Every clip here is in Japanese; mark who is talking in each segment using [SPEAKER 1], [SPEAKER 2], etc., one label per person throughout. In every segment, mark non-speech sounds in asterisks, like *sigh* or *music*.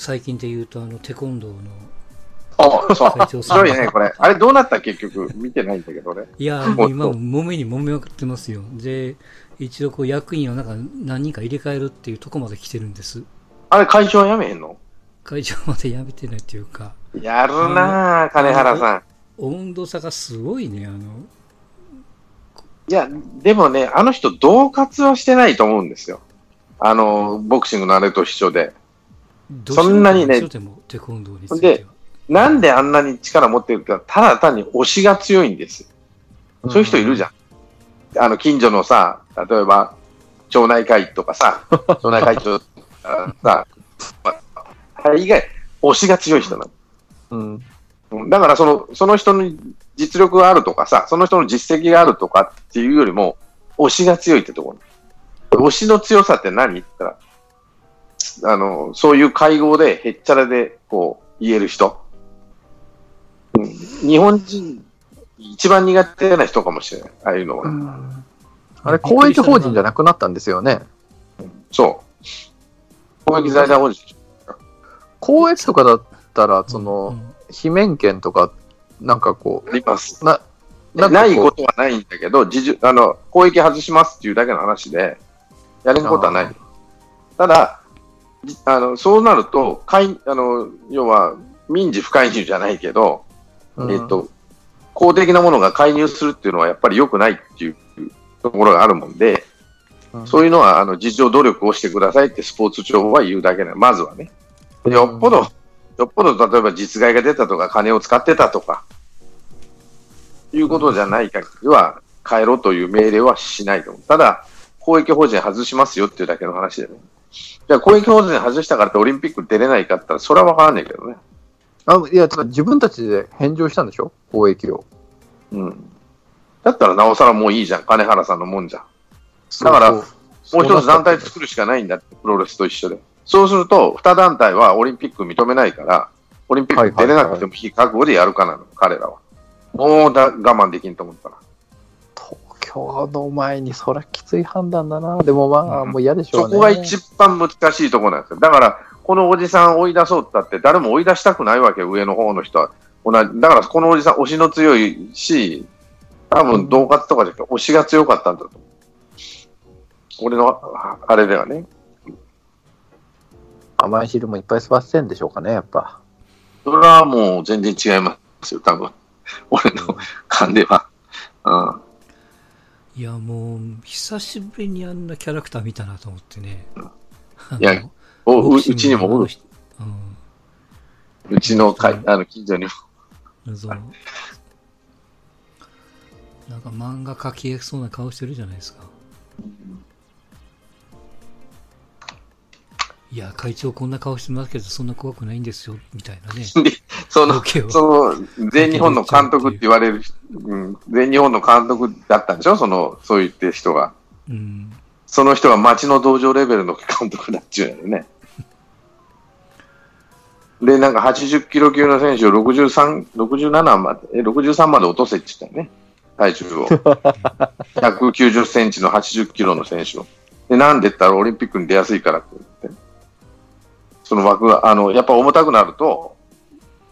[SPEAKER 1] 最近で言うと、あの、テコンドーの、
[SPEAKER 2] あ、そう。白いね、これ。あれどうなった結局、見てないんだけどね。
[SPEAKER 1] いや、もう今、揉めに揉めまくってますよ。で、一度こう役員をなんか何人か入れ替えるっていうとこまで来てるんです。
[SPEAKER 2] あれ会長はやめへんの？
[SPEAKER 1] 会長までやめてないっていうか、
[SPEAKER 2] やるなぁ、金原さん。
[SPEAKER 1] 温度差がすごいね、あの、
[SPEAKER 2] いや、でもね、あの人、恫喝はしてないと思うんですよ。あの、ボクシングのあれと一緒で。そんなにね
[SPEAKER 1] でもテコンドーについては。
[SPEAKER 2] なんであんなに力持ってるか、ただ単に推しが強いんですよ。そういう人いるじゃん。あの、近所のさ、例えば、町内会とかさ、*laughs* 町内会長とかさ、まあ以外、推しが強い人なの。
[SPEAKER 3] うん。
[SPEAKER 2] うんだからその、その人の実力があるとかさ、その人の実績があるとかっていうよりも、推しが強いってところ。推しの強さって何って言ったら、あの、そういう会合でへっちゃらでこう言える人。うん日本人、一番苦手な人かもしれない。ああいうのは。
[SPEAKER 3] あれ、公益法人じゃなくなったんですよね。
[SPEAKER 2] そう。公益財団法人。
[SPEAKER 3] 公益とかだったら、そ
[SPEAKER 1] うん
[SPEAKER 3] の、非免権とか、なんかこ
[SPEAKER 2] あります。
[SPEAKER 3] う、な、な
[SPEAKER 2] い
[SPEAKER 3] かこ
[SPEAKER 2] とはないんだけど、自重あの、公益外しますっていうだけの話で、やれることはない。ただ、じあのそうなると、介あの要は民事不介入じゃないけど、
[SPEAKER 3] うん
[SPEAKER 2] えっと、公的なものが介入するっていうのはやっぱり良くないっていうところがあるもんで、
[SPEAKER 3] うん
[SPEAKER 2] そういうのはあの自助努力をしてくださいってスポーツ庁は言うだけなの、まずはね。よっぽど、よっぽど例えば実害が出たとか、金を使ってたとか、いうことじゃない限りは、変えろという命令はしないと思う。ただ、公益法人外しますよっていうだけの話でね。じゃあ、公益法人外したからってオリンピック出れないかって言ったら、それは分からんねんけどね。
[SPEAKER 3] あいや、自分たちで返上したんでしょ？公益を。
[SPEAKER 2] うん。だったらなおさらもういいじゃん。金原さんのもんじゃん。だからもう一つ団体作るしかないんだって、プロレスと一緒で。そうすると、二団体はオリンピック認めないから、オリンピック出れなくてもいい覚悟でやるかなの、彼らは。もうだ我慢できんと思ったら。
[SPEAKER 3] 東京の前にそりゃきつい判断だな。でもまあ、
[SPEAKER 2] うん
[SPEAKER 3] もう嫌でしょね。
[SPEAKER 2] そうこが一番難しいところなんですよ。だから、このおじさん追い出そうって言ったって、誰も追い出したくないわけよ、上の方の人は。同じだから、このおじさん、推しの強いし、多分、恫喝とかじゃなくて、推しが強かったんだと思う。俺の、ああれではね。
[SPEAKER 3] 甘い汁もいっぱい吸わせてんでしょうかね、やっぱ。
[SPEAKER 2] それはもう全然違いますよ、多分。俺の勘では。うん。
[SPEAKER 1] いや、もう、久しぶりにあんなキャラクター見たなと思ってね。
[SPEAKER 2] いやおうちにもおる、
[SPEAKER 1] の人
[SPEAKER 2] うちのかあの近所にも。
[SPEAKER 1] なんか漫画描きそうな顔してるじゃないですか。いや、会長こんな顔してますけど、そんな怖くないんですよ、みたいなね。*laughs*
[SPEAKER 2] で、その。その、全日本の監督って言われる、うん、全日本の監督だったんでしょ？その、そう言ってる人が。
[SPEAKER 1] うん。
[SPEAKER 2] その人が町の道場レベルの監督だっちゅうんやよね。で、なんか80キロ級の選手を63、67まで、え、63まで落とせって言ったよね。体重を。*laughs* 190センチの80キロの選手を。で、なんでったらオリンピックに出やすいからって言って。その枠が、あの、やっぱ重たくなると、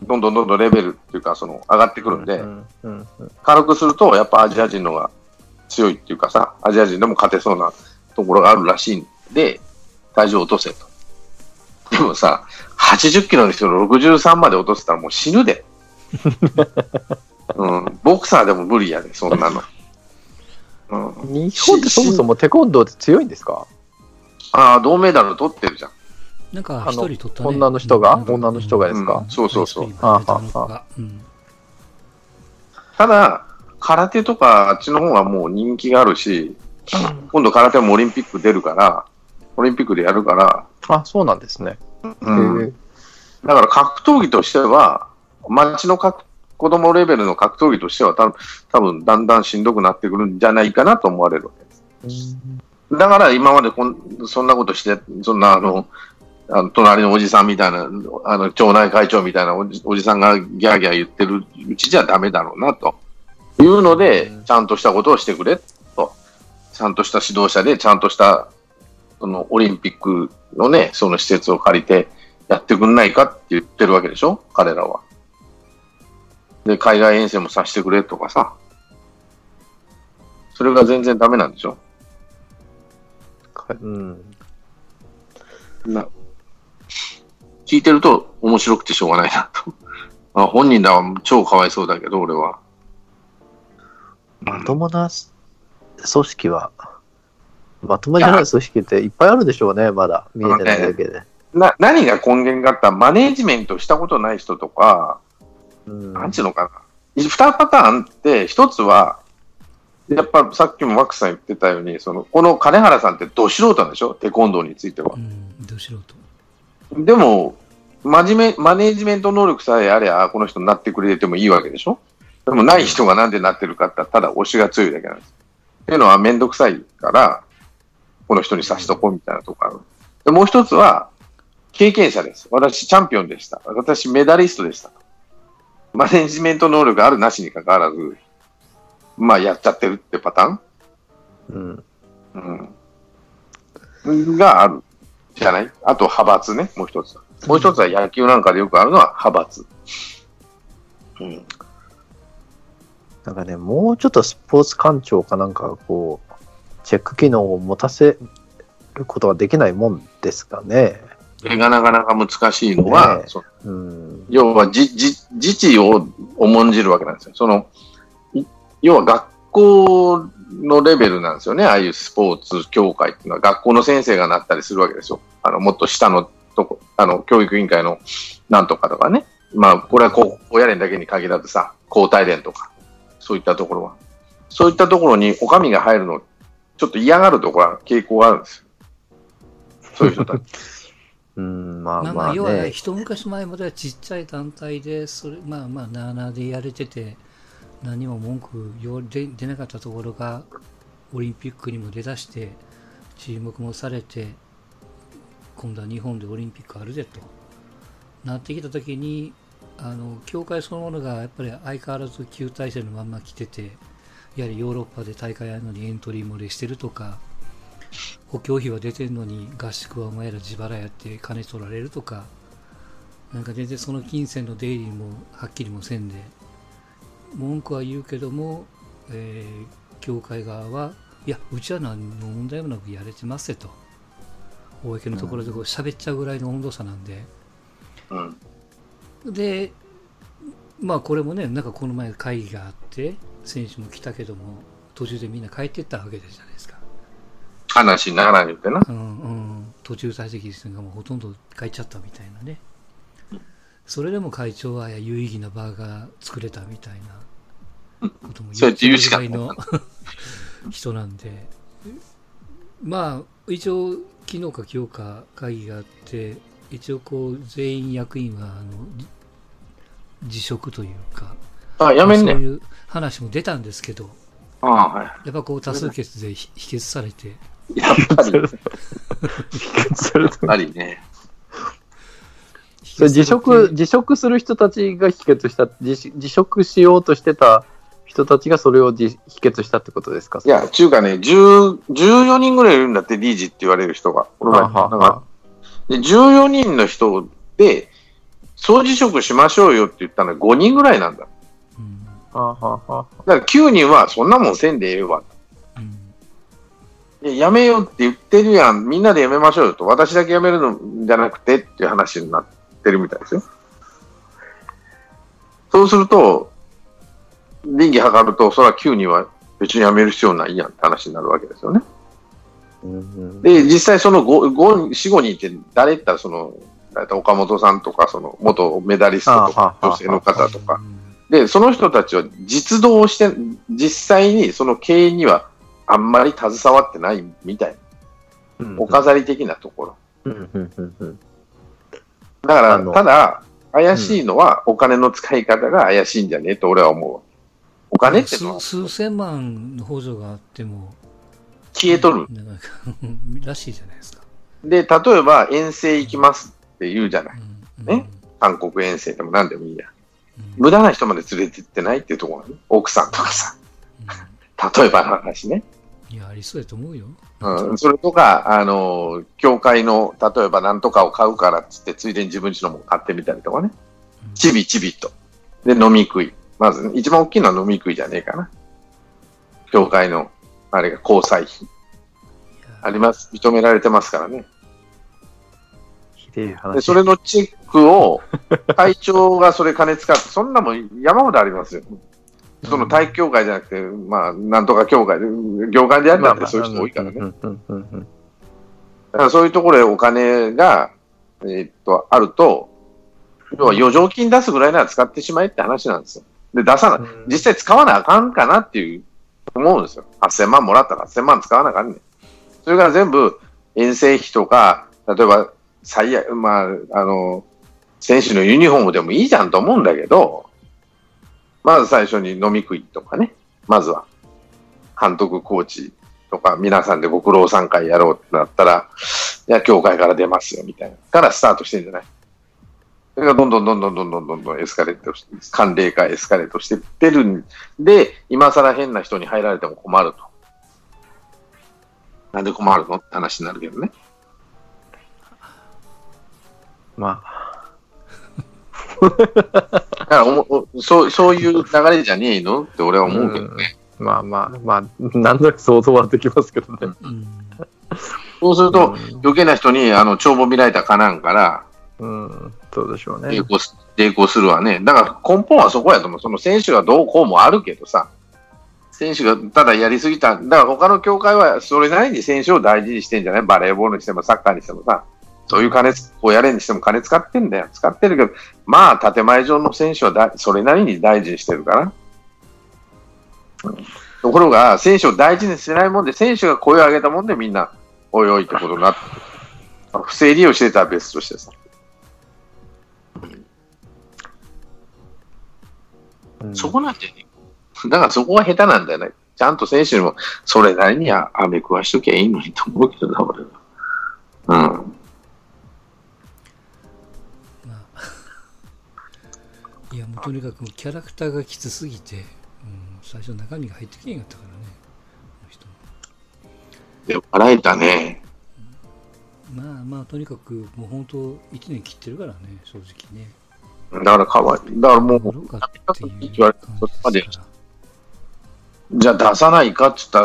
[SPEAKER 2] どんどんどんどんレベルっていうか、その、上がってくるんで、軽くすると、やっぱアジア人のが強いっていうかさ、アジア人でも勝てそうなところがあるらしいんで、体重を落とせと。でもさ、80キロの人の63まで落とせたらもう死ぬで。*laughs* うん、ボクサーでも無理やで、そんなの。うん、
[SPEAKER 3] 日本ってそもそもテコンドーって強いんですか？
[SPEAKER 2] ああ、銅メダル取ってるじゃん。
[SPEAKER 1] なんか一
[SPEAKER 3] あの
[SPEAKER 1] 人取ったね。
[SPEAKER 3] 女の人が？
[SPEAKER 1] うん。
[SPEAKER 3] 女の人がですか？
[SPEAKER 2] うん。そうそうそう。
[SPEAKER 1] ああうん。
[SPEAKER 2] ただ、空手とかあっちの方がもう人気があるし、今度空手もオリンピック出るから、オリンピックでやるから、
[SPEAKER 3] あ、そうなんですね。
[SPEAKER 2] うん。だから格闘技としては、町の格子供レベルの格闘技としては、多分多分だんだんしんどくなってくるんじゃないかなと思われるわけです。だから今までこんそんなことして、そんなあの、あの隣のおじさんみたいな、あの町内会長みたいなおじおじさんがギャーギャー言ってるうちじゃダメだろうなというので
[SPEAKER 3] うん、
[SPEAKER 2] ちゃんとしたことをしてくれと、ちゃんとした指導者で、ちゃんとしたそのオリンピックのね、その施設を借りてやってくんないかって言ってるわけでしょ？彼らは。で、海外遠征もさせてくれとかさ。それが全然ダメなんでしょ？
[SPEAKER 3] かうん。
[SPEAKER 2] な聞いてると面白くてしょうがないなと。*laughs* あ本人らは超かわいそうだけど、俺は。
[SPEAKER 3] まともな組織は、まともじゃない組織っていっぱいあるでしょうね、まだ。見えてないだけで。
[SPEAKER 2] な何が根源かって言ったらマネージメントしたことない人とか、
[SPEAKER 3] うん。
[SPEAKER 2] なんちゅうのかな。二パターンあって、一つは、やっぱさっきもマックスさん言ってたように、その、この金原さんってど素人なんでしょ？テコンドーについては
[SPEAKER 1] う。ん、ど素人。
[SPEAKER 2] でも、真面目、マネージメント能力さえあれば、この人になってくれてもいいわけでしょ？でもない人がなんでなってるかってただ推しが強いだけなんです。っていうのはめんどくさいから、この人にさしとこうみたいなとこある。でもう一つは、経験者です。私、チャンピオンでした。私、メダリストでした。マネージメント能力あるなしに関わらず、まあ、やっちゃってるってパターン？
[SPEAKER 3] うん。
[SPEAKER 2] うん。がある。じゃない？あと、派閥ね、もう一つ。もう一つは野球なんかでよくあるのは派閥。うん。
[SPEAKER 3] なんかね、もうちょっとスポーツ官庁かなんか、こう、チェック機能を持たせることができないもんですかね。
[SPEAKER 2] それがなかなか難しいのは、
[SPEAKER 3] ねうん。
[SPEAKER 2] 要は自治を重んじるわけなんですよ。そのい要は学校のレベルなんですよね。ああいうスポーツ協会っていうのは学校の先生がなったりするわけですよ。あのもっと下のとこ、あの教育委員会のなんとかとかね。まあ、これは高校や連だけに限らずさ、交代連とか、そういったところは。そういったところにお上が入るの、ちょっと嫌がるところは傾向があるんですよ。そういう人たち。*laughs*
[SPEAKER 3] うん、まあ
[SPEAKER 1] まあまあ、
[SPEAKER 3] まあ
[SPEAKER 1] 要は
[SPEAKER 3] ね。
[SPEAKER 1] 一昔前まではちっちゃい団体で、それまあまあ、なあなあでやれてて、何も文句よ出出なかったところが、オリンピックにも出だして、注目もされて、今度は日本でオリンピックあるぜと。なってきたときに、あの協会そのものがやっぱり相変わらず旧体制のまんま来てて、やはりヨーロッパで大会やるのにエントリー漏れしてるとか、補強費は出てるのに合宿はお前ら自腹やって金取られるとか、なんか全然その金銭の出入りもはっきりもせんで、文句は言うけども、えー協会側は、いや、うちは何の問題もなくやれてますよと。公のところでこう喋っちゃうぐらいの温度差なんで。
[SPEAKER 2] うん。
[SPEAKER 1] で、まあこれもね、なんかこの前会議があって、選手も来たけども、途中でみんな帰っていったわけじゃないですか。
[SPEAKER 2] 話にならないってな。
[SPEAKER 1] うんうん、途中退席してがもうほとんど帰っちゃったみたいなね。それでも会長は有意義な場が作れたみたいなことも
[SPEAKER 2] 言う
[SPEAKER 1] ぐらいの人なんで。まあ、一応、昨日か今日か会議があって、一応こう、全員役員は、あの、じ辞職というか、
[SPEAKER 2] あ、やめんね。
[SPEAKER 1] そういう話も出たんですけど、
[SPEAKER 2] ああ、は
[SPEAKER 1] やっぱこう多数決で否否決されて、
[SPEAKER 2] い。やっぱり、*laughs* やっぱりね。
[SPEAKER 3] それ辞職、辞職する人たちが否決した、辞辞職しようとしてた人たちがそれを辞否決したってことですか？
[SPEAKER 2] いや、中華ね、10 14人ぐらいいるんだって、理事って言われる人が。この前
[SPEAKER 3] はあはあ
[SPEAKER 2] なんかで14人の人で、総辞職しましょうよって言ったのは5人ぐらいなんだ。
[SPEAKER 1] うん
[SPEAKER 3] はあはあはあ
[SPEAKER 2] だから9人はそんなもんせんでええわ。やめようって言ってるやん。みんなでやめましょうよと。私だけやめるのじゃなくてっていう話になってるみたいですよ。そうすると、倫理測ると、それは9人は別にやめる必要ないやんって話になるわけですよね。で、実際その5、5 4、5人って誰言ったらその、岡本さんとか、その元メダリストとか女性の方とか。
[SPEAKER 1] うん
[SPEAKER 2] で、その人たちは実動をして、実際にその経営にはあんまり携わってないみたい
[SPEAKER 3] うん
[SPEAKER 2] な、お飾り的なところ。だから、ただ、怪しいのはお金の使い方が怪しいんじゃねえと俺は思う。お金ってのは
[SPEAKER 1] 数数千万の補助があっても、
[SPEAKER 2] 消えとる。
[SPEAKER 1] らしいじゃないですか。
[SPEAKER 2] で、例えば遠征行きますって言うじゃない。
[SPEAKER 1] うん
[SPEAKER 2] ね？韓国遠征でも何でもいいや。
[SPEAKER 1] うん
[SPEAKER 2] 無駄な人まで連れてってないっていうところね。奥さんとかさ。例えばの話ね。
[SPEAKER 1] いや、ありそうやと思うよ。
[SPEAKER 2] うん、それとか、あの、教会の、例えば何とかを買うからっつって、ついでに自分ちのも買ってみたりとかね。ちびちびと。で、飲み食い。まず、一番大きいのは飲み食いじゃねえかな。教会の、あれが交際費。あります。認められてますからね。
[SPEAKER 3] ひでえ話。
[SPEAKER 2] で、それのチェックを、会長がそれ金使って、そんなもん山ほどありますよ。その体育協会じゃなくて、まあ、なんとか協会で、業界でやるなんてそういう人多いからね。だからそういうところでお金が、えーっと、あると、要は余剰金出すぐらいなら使ってしまえって話なんですよ。で、出さない。
[SPEAKER 3] うん
[SPEAKER 2] 実際使わなあかんかなっていう、思うんですよ。8000万もらったら8000万使わなあかんねん。それから全部、遠征費とか、例えば、最悪、まあ、あの、選手のユニフォームでもいいじゃんと思うんだけど、まず最初に飲み食いとかね、まずは、監督、コーチとか、皆さんでご苦労さん会やろうってなったら、いや、協会から出ますよ、みたいな。からスタートしてんじゃないそれがどんどんどんどんどんどんどんどんエスカレートして、慣例化エスカレートしてってるんで、今更変な人に入られても困ると。なんで困るのって話になるけどね。
[SPEAKER 3] まあ、
[SPEAKER 2] だからおもおそう、そういう流れじゃねえの？って俺は思うけどね。
[SPEAKER 3] まあまあ、まあ、なんとなく想像はできますけどね。
[SPEAKER 1] うん。
[SPEAKER 2] そうすると、余計な人に、あの、帳簿見られたかなんから、
[SPEAKER 3] うん、うん、そうでしょうね
[SPEAKER 2] 抵。抗す、抵抗するわね。だから根本はそこやと思う。その選手がどうこうもあるけどさ、選手がただやりすぎた。だから他の協会はそれなりに選手を大事にしてんじゃない？バレーボールにしてもサッカーにしてもさ、そういう金つ、こうやれにしても金使ってんだよ。使ってるけど、まあ、建前上の選手はだそれなりに大事にしてるから。うんところが、選手を大事にしてないもんで、選手が声を上げたもんでみんな、おいおいってことになって、不正利用してたら別としてさ。
[SPEAKER 3] うん
[SPEAKER 2] そこなんだよね。だからそこが下手なんだよね。ちゃんと選手にもそれなりにあ飴食わしときゃいいのにと思うけどな、俺は。
[SPEAKER 1] とにかくキャラクターがきつすぎて、うん、最初中身が入ってけんかったからね、この人
[SPEAKER 2] で、笑えたね。
[SPEAKER 1] まあまあ、とにかくもう本当、1年切ってるからね、正直ね。
[SPEAKER 2] だからかわいい。だからもう、
[SPEAKER 1] 売ろうかっていう
[SPEAKER 2] 言われた
[SPEAKER 1] 感
[SPEAKER 2] そこまで
[SPEAKER 1] じ
[SPEAKER 2] ゃあ出さないかって言った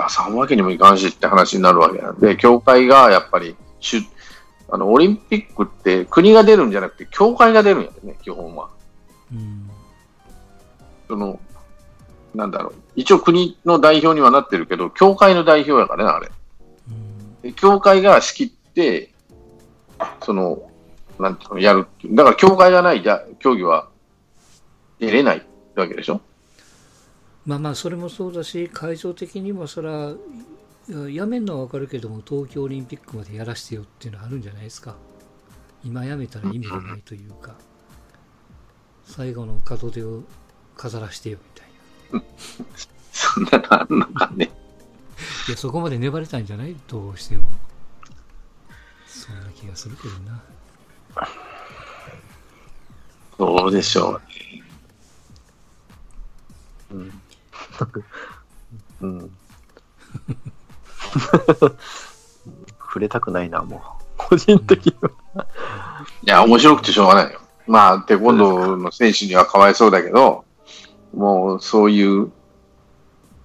[SPEAKER 2] ら出さんわけにもいかんしって話になるわけなんで、協会がやっぱりあの、オリンピックって国が出るんじゃなくて、協会が出るんやでね、基本は。
[SPEAKER 1] うん。
[SPEAKER 2] その、なんだろう。一応国の代表にはなってるけど、協会の代表やからね、あれ。
[SPEAKER 1] うん。
[SPEAKER 2] で協会が仕切って、その、なんていうの、やる。だから、協会がないじゃ競技は出れないわけでしょ？
[SPEAKER 1] まあまあ、それもそうだし、会場的にもそら、いややめんのはわかるけども、東京オリンピックまでやらしてよっていうのはあるんじゃないですか。今やめたら意味がないというか、最後の門出を飾らしてよみたいな。*laughs*
[SPEAKER 2] そんなのあんのかね。*laughs*
[SPEAKER 1] いや、そこまで粘れたんじゃない？どうしても。そんな気がするけどな。
[SPEAKER 2] どうでしょう。
[SPEAKER 3] うん。*laughs* うん。触れたくないな、もう。個人的には。
[SPEAKER 2] いや、面白くてしょうがないよ。まあ、テコンドーの選手にはかわいそうだけど、もうそういう、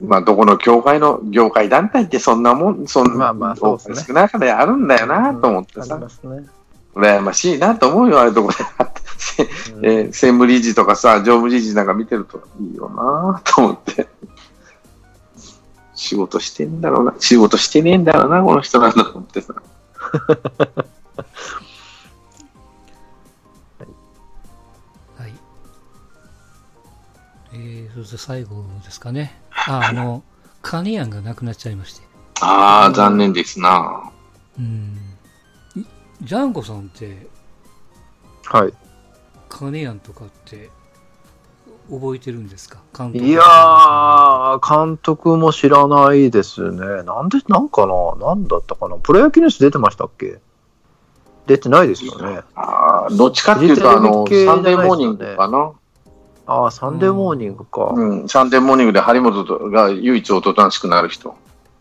[SPEAKER 2] まあ、どこの協会の、業界団体ってそんなもん、そんな、
[SPEAKER 3] まあまあそうですね
[SPEAKER 2] 少ない中であるんだよなと思ってさ
[SPEAKER 3] あり、ますね。
[SPEAKER 2] 羨ましいなと思うよ、あれとこで。
[SPEAKER 3] うん
[SPEAKER 2] えー専務理事とかさ、常務理事なんか見てるといいよなと思って。仕事してんだろうな。仕事してねえんだろうな、この人なんだと思ってさ。*laughs*
[SPEAKER 1] ー、そして最後ですかね。あ、*laughs* あの、カニヤンがなくなっちゃいまして。
[SPEAKER 2] ああ、残念ですな。
[SPEAKER 1] うん。いジャンコさんって、
[SPEAKER 3] はい。
[SPEAKER 1] カネヤンとかって覚えてるんですか？監督
[SPEAKER 3] いやー、監督も知らないですね。なんで、なんかな？なんだったかな？プロ野球ニュース出てましたっけ？出てないですよね。
[SPEAKER 2] ああ、どっちかっていうと、あの、サンデーモーニングかな。
[SPEAKER 3] ああ、サンデーモーニングか。
[SPEAKER 2] うん、サンデーモーニングで張本が唯一おとなしくなる人。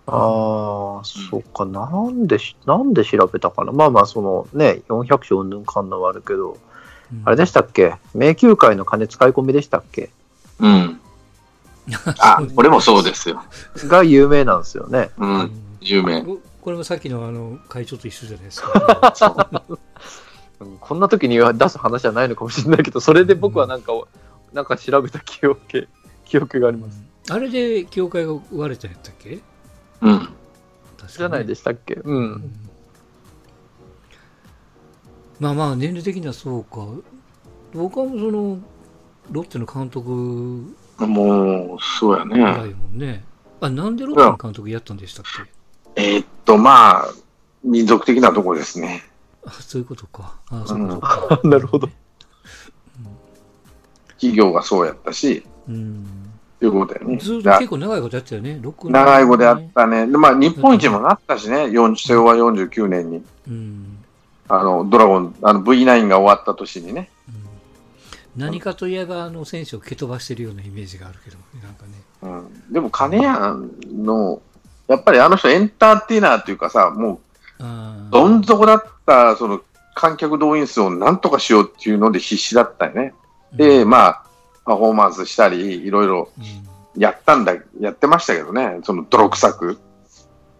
[SPEAKER 3] ああ、そうか。なんでし、なんで調べたかな。まあまあ、そのね、400章うんぬんかんのはあるけど、
[SPEAKER 1] うん
[SPEAKER 3] あれでしたっけ？迷宮会の金使い込みでしたっけ？
[SPEAKER 2] うん。*laughs* あ、これもそうですよ。
[SPEAKER 3] が有名なんですよね。
[SPEAKER 2] う。
[SPEAKER 1] うんん
[SPEAKER 2] 有名。
[SPEAKER 1] ここれもさっきのあの会長と一緒じゃないですか。*laughs*
[SPEAKER 3] こんな時には出す話じゃないのかもしれないけど、それで僕はなんか、なんか調べた記憶、記憶があります。
[SPEAKER 1] あれで教会が割れたんやったっけ？
[SPEAKER 2] うん。
[SPEAKER 1] 確かに
[SPEAKER 3] じゃないでしたっけ？う。
[SPEAKER 1] うんんまあまあ、年齢的にはそうか。僕はもうその、ロッテの監督
[SPEAKER 2] もう、そうやね。
[SPEAKER 1] もんね。あ、なんでロッテの監督やったんでしたっけ？
[SPEAKER 2] えーっと、まあ、民族的なところですね。
[SPEAKER 1] あ、そういうことか。あ、そういうことか。*laughs*
[SPEAKER 3] なるほど。
[SPEAKER 2] 企業がそうやったし、
[SPEAKER 1] うん。
[SPEAKER 2] ということだよね。
[SPEAKER 1] ずっと
[SPEAKER 2] だ
[SPEAKER 1] 結構長いことやってたよね。6年
[SPEAKER 2] 長い子であったね。でまあ、日本一もなったしね、40昭和49年に。
[SPEAKER 1] うん。
[SPEAKER 2] あの、ドラゴン、あの V9 が終わった年にね。
[SPEAKER 1] うん何かといえば、あの選手を蹴飛ばしてるようなイメージがあるけど、なんかね。
[SPEAKER 2] うん。でも、金谷の、やっぱりあの人エンターテイナーっていうかさ、も
[SPEAKER 1] あ
[SPEAKER 2] う、どん底だった、その、観客動員数をなんとかしようっていうので必死だったよね。で、まあ、パフォーマンスしたり、いろいろ
[SPEAKER 1] うん
[SPEAKER 2] やったんだ、やってましたけどね、その泥臭く。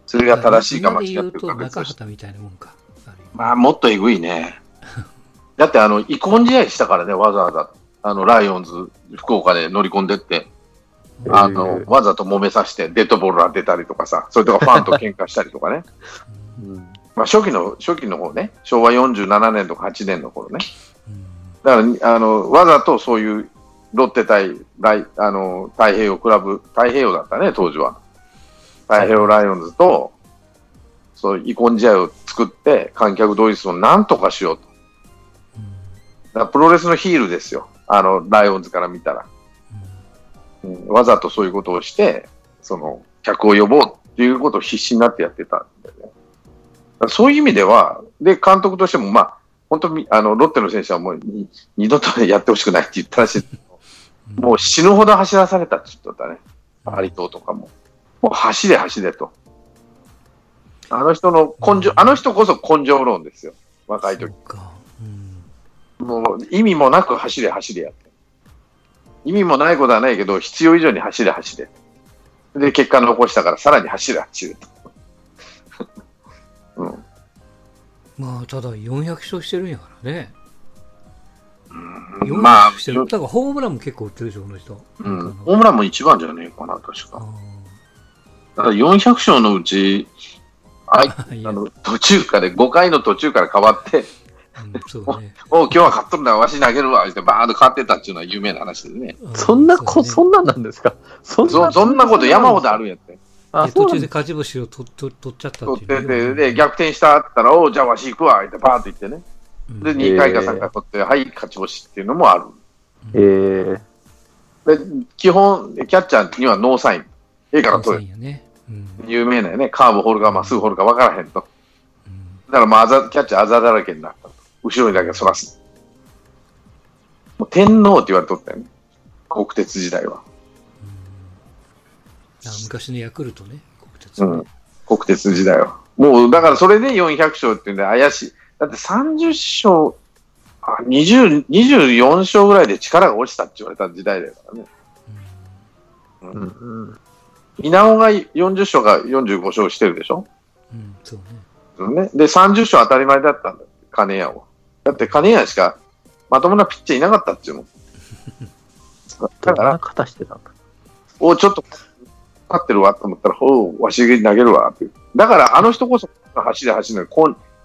[SPEAKER 2] それが正しいか間違ってるか別
[SPEAKER 1] 中
[SPEAKER 2] として。
[SPEAKER 1] 畑みたいなもんか。ある意味
[SPEAKER 2] まあ、もっとえぐいね。だって、あの、遺恨試合したからね、わざわざ。あの、ライオンズ、福岡で乗り込んでって、あの、わざと揉めさせて、デッドボール当てたりとかさ、それとかファンと喧嘩したりとかね。*laughs*
[SPEAKER 3] うん
[SPEAKER 2] まあ、初期の、初期の方ね、昭和47年とか8年の頃ね。だから、あの、わざとそういう、ロッテ対、ライあの、太平洋クラブ、太平洋だったね、当時は。太平洋ライオンズと、そういう遺恨試合を作って、観客動員数をなんとかしようと。だからプロレスのヒールですよ。あの、ライオンズから見たら。うんわざとそういうことをして、その、客を呼ぼうっていうことを必死になってやってたんだよね。そういう意味では、で、監督としても、まあ、本当に、あの、ロッテの選手はもうに、二度とやってほしくないって言ったらしい。
[SPEAKER 1] うん
[SPEAKER 2] もう死ぬほど走らされたって言ってたね。バリ島とかも。もう走れ走れと。あの人の根性、あの人こそ根性論ですよ。若い時
[SPEAKER 1] そう。
[SPEAKER 2] もう意味もなく走れ走れやって。意味もないことはないけど、必要以上に走れ走れ。で、結果残したからさらに走れ走れと。*laughs* うん。
[SPEAKER 1] まあ、ただ400勝してるんやからね。400
[SPEAKER 2] まあ、
[SPEAKER 1] してる。だからホームランも結構打ってるでしょ、この人。
[SPEAKER 2] うん、ホームランも一番じゃねえかな、確
[SPEAKER 1] あ
[SPEAKER 2] か。だから400勝のうち、あ *laughs* あの途中から、5回の途中から変わって、
[SPEAKER 1] うんそうね。*laughs*
[SPEAKER 2] おう今日は勝っとるんだ、わし投げるわ、ってバーンと変わってたっていうのは有名な話でね。
[SPEAKER 1] う
[SPEAKER 3] そんなこ、
[SPEAKER 1] そ
[SPEAKER 3] んなんなんですか？そん
[SPEAKER 2] そそんなこと山ほどあるんやって。
[SPEAKER 3] あ、
[SPEAKER 1] 途中で勝ち星を取取取っちゃった
[SPEAKER 2] 取
[SPEAKER 1] っていうね。
[SPEAKER 2] ってて、で、逆転したって言ったら、おうじゃあわし行くわ、ってバーンと言ってね。
[SPEAKER 1] うん
[SPEAKER 2] で、2回か3回取って、はい、勝ち星っていうのもある。
[SPEAKER 3] ええ
[SPEAKER 2] で、基本、キャッチャーにはノーサイン。ええから取れ。
[SPEAKER 1] ね。うん
[SPEAKER 2] 有名なよね。カーブ掘るかまっすぐ掘るか分からへんと。
[SPEAKER 1] うん
[SPEAKER 2] だからまああざ、キャッチャーあざだらけになったと。後ろにだけ反らす。もう天皇って言われとったよね。国鉄時代は。
[SPEAKER 1] あ昔のヤクルトね、国鉄ね
[SPEAKER 2] うん。国鉄時代は。もう、だからそれで400勝っていうんで怪しい。だって30勝、あ20、24勝ぐらいで力が落ちたって言われた時代だからね。
[SPEAKER 3] うんうん。
[SPEAKER 2] 稲尾が40勝が45勝してるでしょ？
[SPEAKER 1] うんうんそうね。
[SPEAKER 2] ね。で、30勝当たり前だったんだよ。金谷は。だって金谷しかまともなピッチャーいなかったっていうの。*laughs* だから、
[SPEAKER 3] 方してたんだ
[SPEAKER 2] おちょっと勝ってるわと思ったら、ほう、わし投げるわっていう。だから、あの人こそ走れ走れ根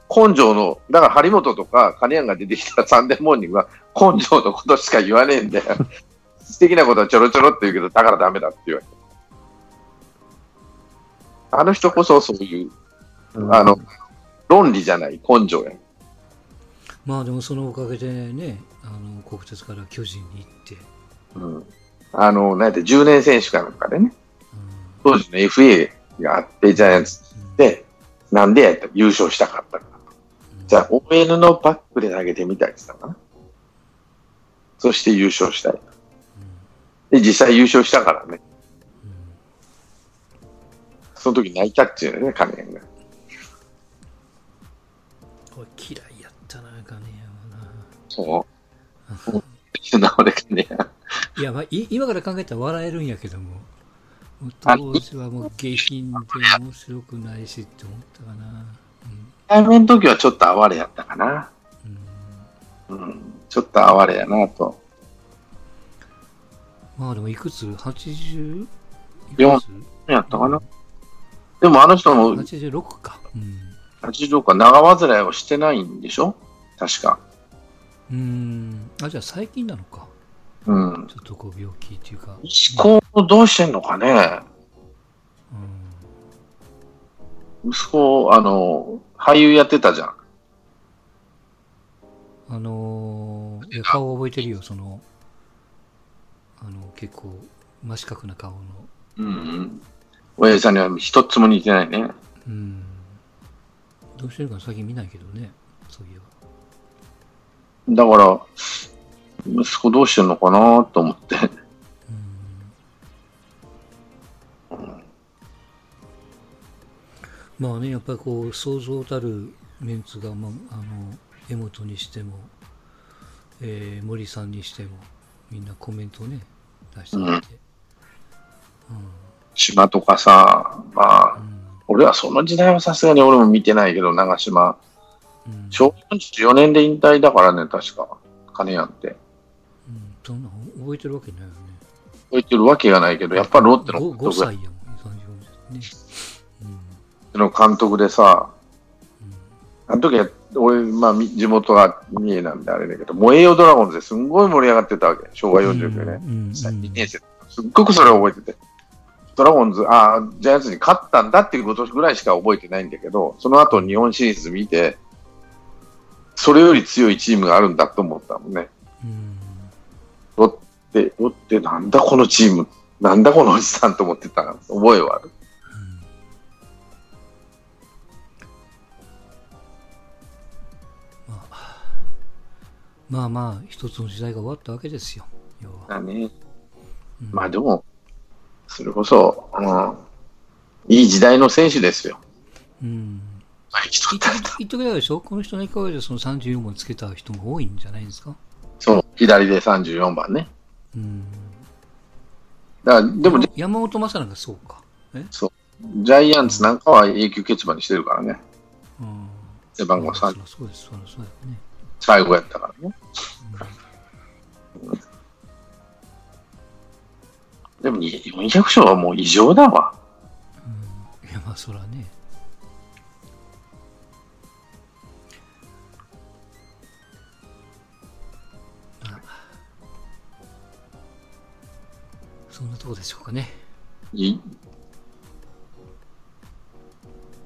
[SPEAKER 2] 根性の、だから張本とか金谷が出てきたサンデーモーニングは根性のことしか言わねえんだよ。*laughs* 素敵なことはちょろちょろって言うけど、だからダメだって言われて。あの人こそそういう、あの、論理じゃない根性や。
[SPEAKER 1] まあでもそのおかげでね、あの国鉄から巨人に行って、
[SPEAKER 2] うん。あの、なんて10年選手かなんかでね、
[SPEAKER 1] うん
[SPEAKER 2] 当時の FA があって、ジャイアンツで、なんでやったら優勝したかったか。じゃあ、ON のバックで投げてみたいって言ったかな。そして優勝したい。で、実際優勝したからね。その時泣いたっていうね、金谷が。
[SPEAKER 1] これ嫌いやったな、金
[SPEAKER 2] そう。素 *laughs* 直で金谷。
[SPEAKER 1] いや、まあ、い今から考えたら笑えるんやけども、当時はもう下品で面白くないしって思ったかな。
[SPEAKER 2] 対面の時はちょっと哀れやったかな。
[SPEAKER 1] うん。うん、
[SPEAKER 2] うん。ちょっと哀れやなと。
[SPEAKER 1] まあでもいくつ ?80?
[SPEAKER 2] 4やったかな。でもあの人も
[SPEAKER 1] 86か。うん。
[SPEAKER 2] 86か長患いをしてないんでしょ？確か。
[SPEAKER 1] うーん。あ、じゃあ最近なのか。
[SPEAKER 2] うん。
[SPEAKER 1] ちょっとこう病気っていうか。
[SPEAKER 2] 息子どうしてんのかね
[SPEAKER 1] うん。
[SPEAKER 2] 息子、あの、俳優やってたじゃん。
[SPEAKER 1] あのー、顔覚えてるよ、その、あの、結構、真四角な顔の。
[SPEAKER 2] うんうん。親父さんには一つも似てないね。
[SPEAKER 1] うん。どうしてるか最近見ないけどね、そういえば。
[SPEAKER 2] だから、息子どうしてんのかなと思って。
[SPEAKER 1] うん。まあね、やっぱりこう、想像たるメンツが、まあ、あの、江本にしても、えー森さんにしても、みんなコメントをね、出してくれて。
[SPEAKER 2] 島とかさ、まあ
[SPEAKER 1] う、ん。
[SPEAKER 2] 俺はその時代はさすがに俺も見てないけど、長島。
[SPEAKER 1] うん。
[SPEAKER 2] 昭和44年で引退だからね、確か。金谷って。
[SPEAKER 1] うん、そんな覚えてるわけないよね。
[SPEAKER 2] 覚えてるわけがないけど、やっぱロッテの
[SPEAKER 1] 5,
[SPEAKER 2] 監督
[SPEAKER 1] 歳やもん、34ですね。うん。
[SPEAKER 2] の監督でさ、
[SPEAKER 1] うん
[SPEAKER 2] あの時は、俺、まあ、み地元が三重なんであれだけど、燃えよドラゴンズですんごい盛り上がってたわけ。昭和49年。
[SPEAKER 1] うんうん
[SPEAKER 2] 2年生。すっごくそれを覚えてて。ドラゴンズ、ああ、ジャイアンツに勝ったんだっていうことぐらいしか覚えてないんだけど、その後日本シリーズ見て、それより強いチームがあるんだと思ったもんね。
[SPEAKER 1] うん
[SPEAKER 2] ロッテ、ロッテなんだこのチーム、なんだこのおじさんと思ってた覚えはある。
[SPEAKER 1] まあ、まあまあ、一つの時代が終わったわけですよ、要は。
[SPEAKER 2] だね。
[SPEAKER 1] うん
[SPEAKER 2] まあでも、それこそ、うん、いい時代の選手ですよ。
[SPEAKER 1] うん。
[SPEAKER 2] 生きと
[SPEAKER 1] 言っ
[SPEAKER 2] った
[SPEAKER 1] 言っとくればでしょこの人のおかげでその34本つけた人も多いんじゃないですか
[SPEAKER 2] 左で34番ね。
[SPEAKER 1] うん。
[SPEAKER 2] だから、でも、ジ
[SPEAKER 1] 山本昌なんかそうか。え
[SPEAKER 2] ャイアンツなんかは永久欠番にしてるからね。
[SPEAKER 1] うん。
[SPEAKER 2] 背番号3
[SPEAKER 1] そりゃ、そうです、そうだよね。
[SPEAKER 2] 最後やったからね。でも、400勝はもう異常だわ。
[SPEAKER 1] うん。いや、まあ、そらね。そんなとこでしょうかね。
[SPEAKER 2] い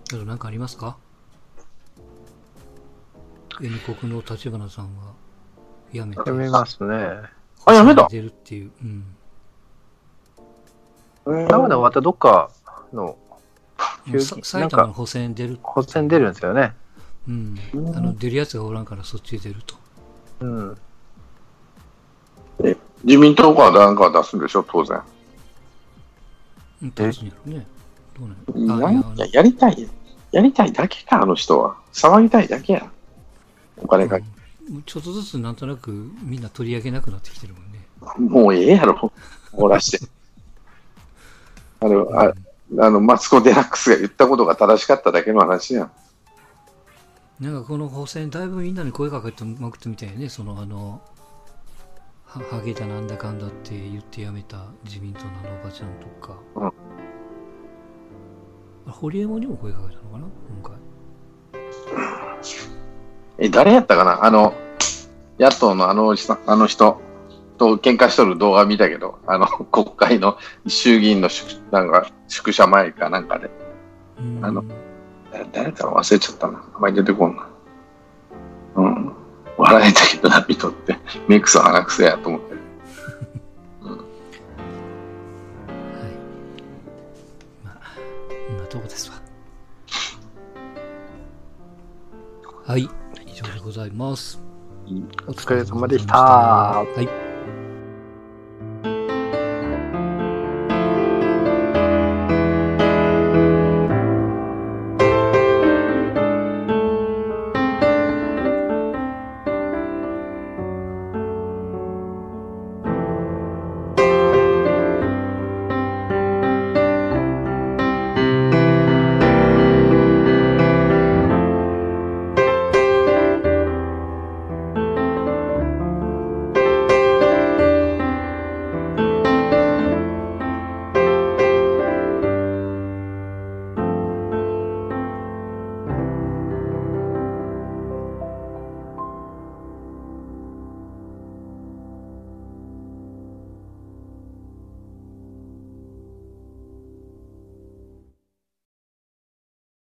[SPEAKER 1] あと何かありますか？N 国の立花さんは辞めて。
[SPEAKER 3] やめますね。
[SPEAKER 2] あ辞めた
[SPEAKER 1] 出るっていう。うん。
[SPEAKER 3] 多分ね、またどっかの
[SPEAKER 1] 埼玉の補選出る。
[SPEAKER 3] 補選出るんですよね。
[SPEAKER 1] うん。あの、出るやつがおらんからそっちで出ると。
[SPEAKER 3] うん。
[SPEAKER 2] 自民党からなんか出すんでしょ、当然。
[SPEAKER 1] うん、どうすんやろね。どうなのあ、いや、
[SPEAKER 2] ややりたい。やりたいだけか、あの人は。騒ぎたいだけや。お金かけ、
[SPEAKER 1] のちょっとずつなんとなくみんな取り上げなくなってきてるもんね。
[SPEAKER 2] もうええやろ。漏らして。*laughs* あの、ああの、マツコ・デラックスが言ったことが正しかっただけの話やん。
[SPEAKER 1] なんかこの補選だいぶみんなに声かけてまくってみたいね。そのあの、はハゲだなんだかんだって言ってやめた自民党のあのおばちゃんとか。
[SPEAKER 2] うん
[SPEAKER 1] あ堀江門にも声かけたのかな？今回。
[SPEAKER 2] え、誰やったかな？あの、野党のあのあの人と喧嘩しとる動画見たけど、あの、*laughs* 国会の衆議院の宿、なんか、宿舎前かなんかで。
[SPEAKER 1] うん
[SPEAKER 2] あの誰誰か忘れちゃったな。名前出てこんな。うん。笑えたけどな、見とって。メイクさん鼻くせやと思って。
[SPEAKER 1] はい。まあ、こんなとこですわ。はい。以上でございます。
[SPEAKER 3] お疲れ様でした。
[SPEAKER 1] はい。